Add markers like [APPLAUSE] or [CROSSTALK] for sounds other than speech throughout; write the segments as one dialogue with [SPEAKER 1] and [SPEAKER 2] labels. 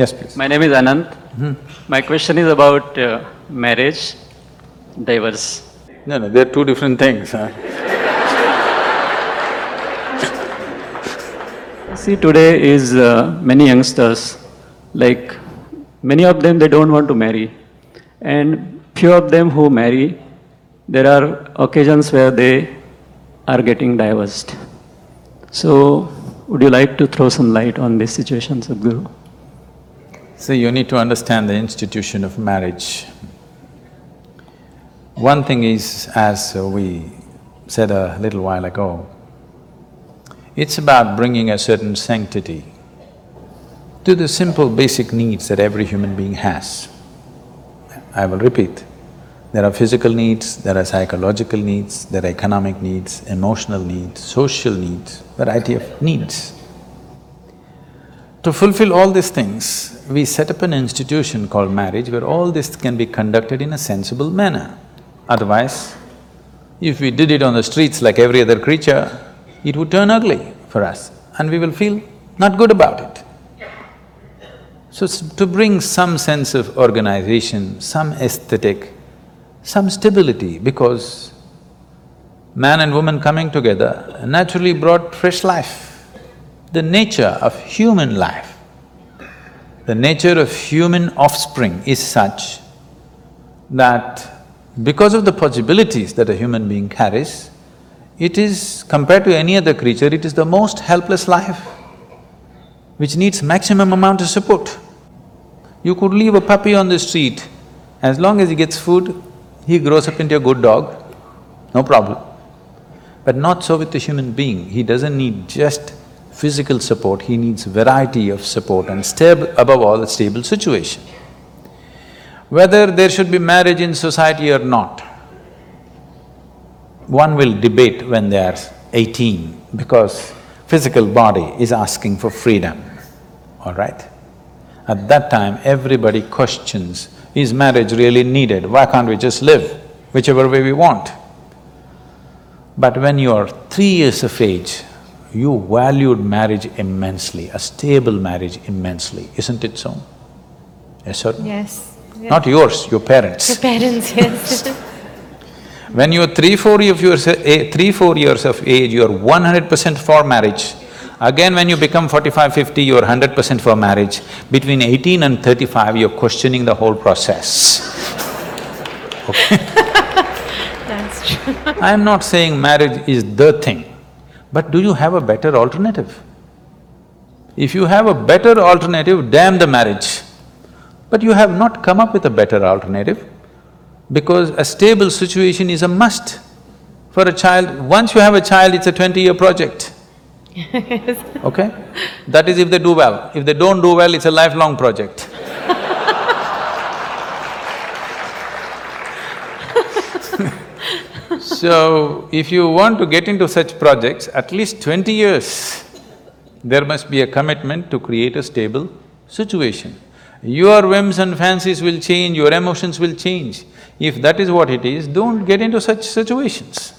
[SPEAKER 1] Yes, please.
[SPEAKER 2] My name is Anant. My question is about uh, marriage, divorce.
[SPEAKER 1] No, no, they're two different things, huh? [LAUGHS]
[SPEAKER 2] See, today is uh, many youngsters, like many of them they don't want to marry, and few of them who marry, there are occasions where they are getting divorced. So, would you like to throw some light on this situation, Sadhguru?
[SPEAKER 1] So you need to understand the institution of marriage. One thing is, as we said a little while ago, it's about bringing a certain sanctity to the simple basic needs that every human being has. I will repeat, there are physical needs, there are psychological needs, there are economic needs, emotional needs, social needs, variety of needs. To fulfill all these things, we set up an institution called marriage where all this can be conducted in a sensible manner. Otherwise, if we did it on the streets like every other creature, it would turn ugly for us and we will feel not good about it. So, to bring some sense of organization, some aesthetic, some stability, because man and woman coming together naturally brought fresh life. The nature of human life, the nature of human offspring is such that because of the possibilities that a human being carries, it is, compared to any other creature, it is the most helpless life, which needs maximum amount of support. You could leave a puppy on the street, as long as he gets food, he grows up into a good dog, no problem. But not so with the human being, he doesn't need just physical support, he needs variety of support and stable, above all, a stable situation. Whether there should be marriage in society or not, one will debate when they are eighteen because physical body is asking for freedom, all right? At that time, everybody questions, is marriage really needed? Why can't we just live whichever way we want? But when you're three years of age, you valued marriage immensely, a stable marriage immensely, isn't it so? Yes or no?
[SPEAKER 3] Yes. Yeah.
[SPEAKER 1] Not yours, your parents.
[SPEAKER 3] Your
[SPEAKER 1] parents.
[SPEAKER 3] yes. [LAUGHS]
[SPEAKER 1] When you're three, four of years, eh, three, four years of age, you're one hundred percent for marriage. Again, when you become forty-five, fifty, you're hundred percent for marriage. Between eighteen and thirty-five, you're questioning the whole process. okay? [LAUGHS]
[SPEAKER 3] That's true.
[SPEAKER 1] I am not saying marriage is the thing, but do you have a better alternative? If you have a better alternative, damn the marriage. But you have not come up with a better alternative because a stable situation is a must. For a child, once you have a child, it's a twenty-year project. [LAUGHS] Okay? That is if they do well. If they don't do well, it's a lifelong project. So, if you want to get into such projects, at least twenty years, there must be a commitment to create a stable situation. Your whims and fancies will change, your emotions will change. If that is what it is, don't get into such situations.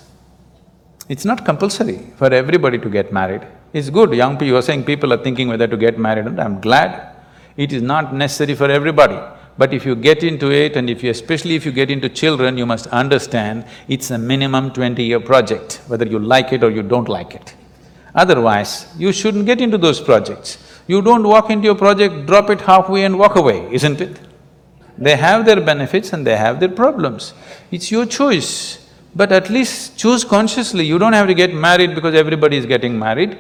[SPEAKER 1] It's not compulsory for everybody to get married. It's good, young people, you are saying people are thinking whether to get married, and I'm glad. It is not necessary for everybody. But if you get into it and if you… especially if you get into children, you must understand it's a minimum twenty-year project, whether you like it or you don't like it. Otherwise, you shouldn't get into those projects. You don't walk into a project, drop it halfway and walk away, isn't it? They have their benefits and they have their problems. It's your choice, but at least choose consciously. You don't have to get married because everybody is getting married.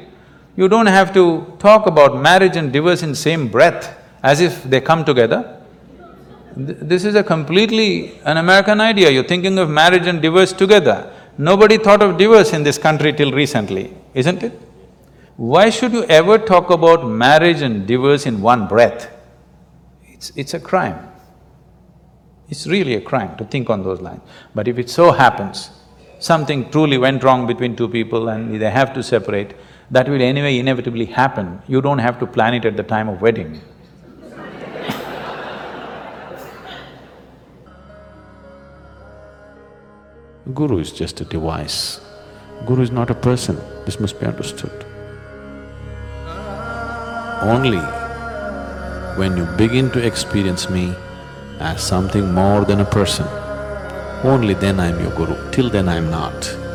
[SPEAKER 1] You don't have to talk about marriage and divorce in same breath as if they come together. Th- This is a completely an American idea, you're thinking of marriage and divorce together. Nobody thought of divorce in this country till recently, isn't it? Why should you ever talk about marriage and divorce in one breath? It's… it's a crime. It's really a crime to think on those lines. But if it so happens, something truly went wrong between two people and they have to separate, that will anyway inevitably happen. You don't have to plan it at the time of wedding. Guru is just a device. Guru is not a person, this must be understood. Only
[SPEAKER 4] when you begin to experience me as something more than a person, only then I am your guru. Till then I am not.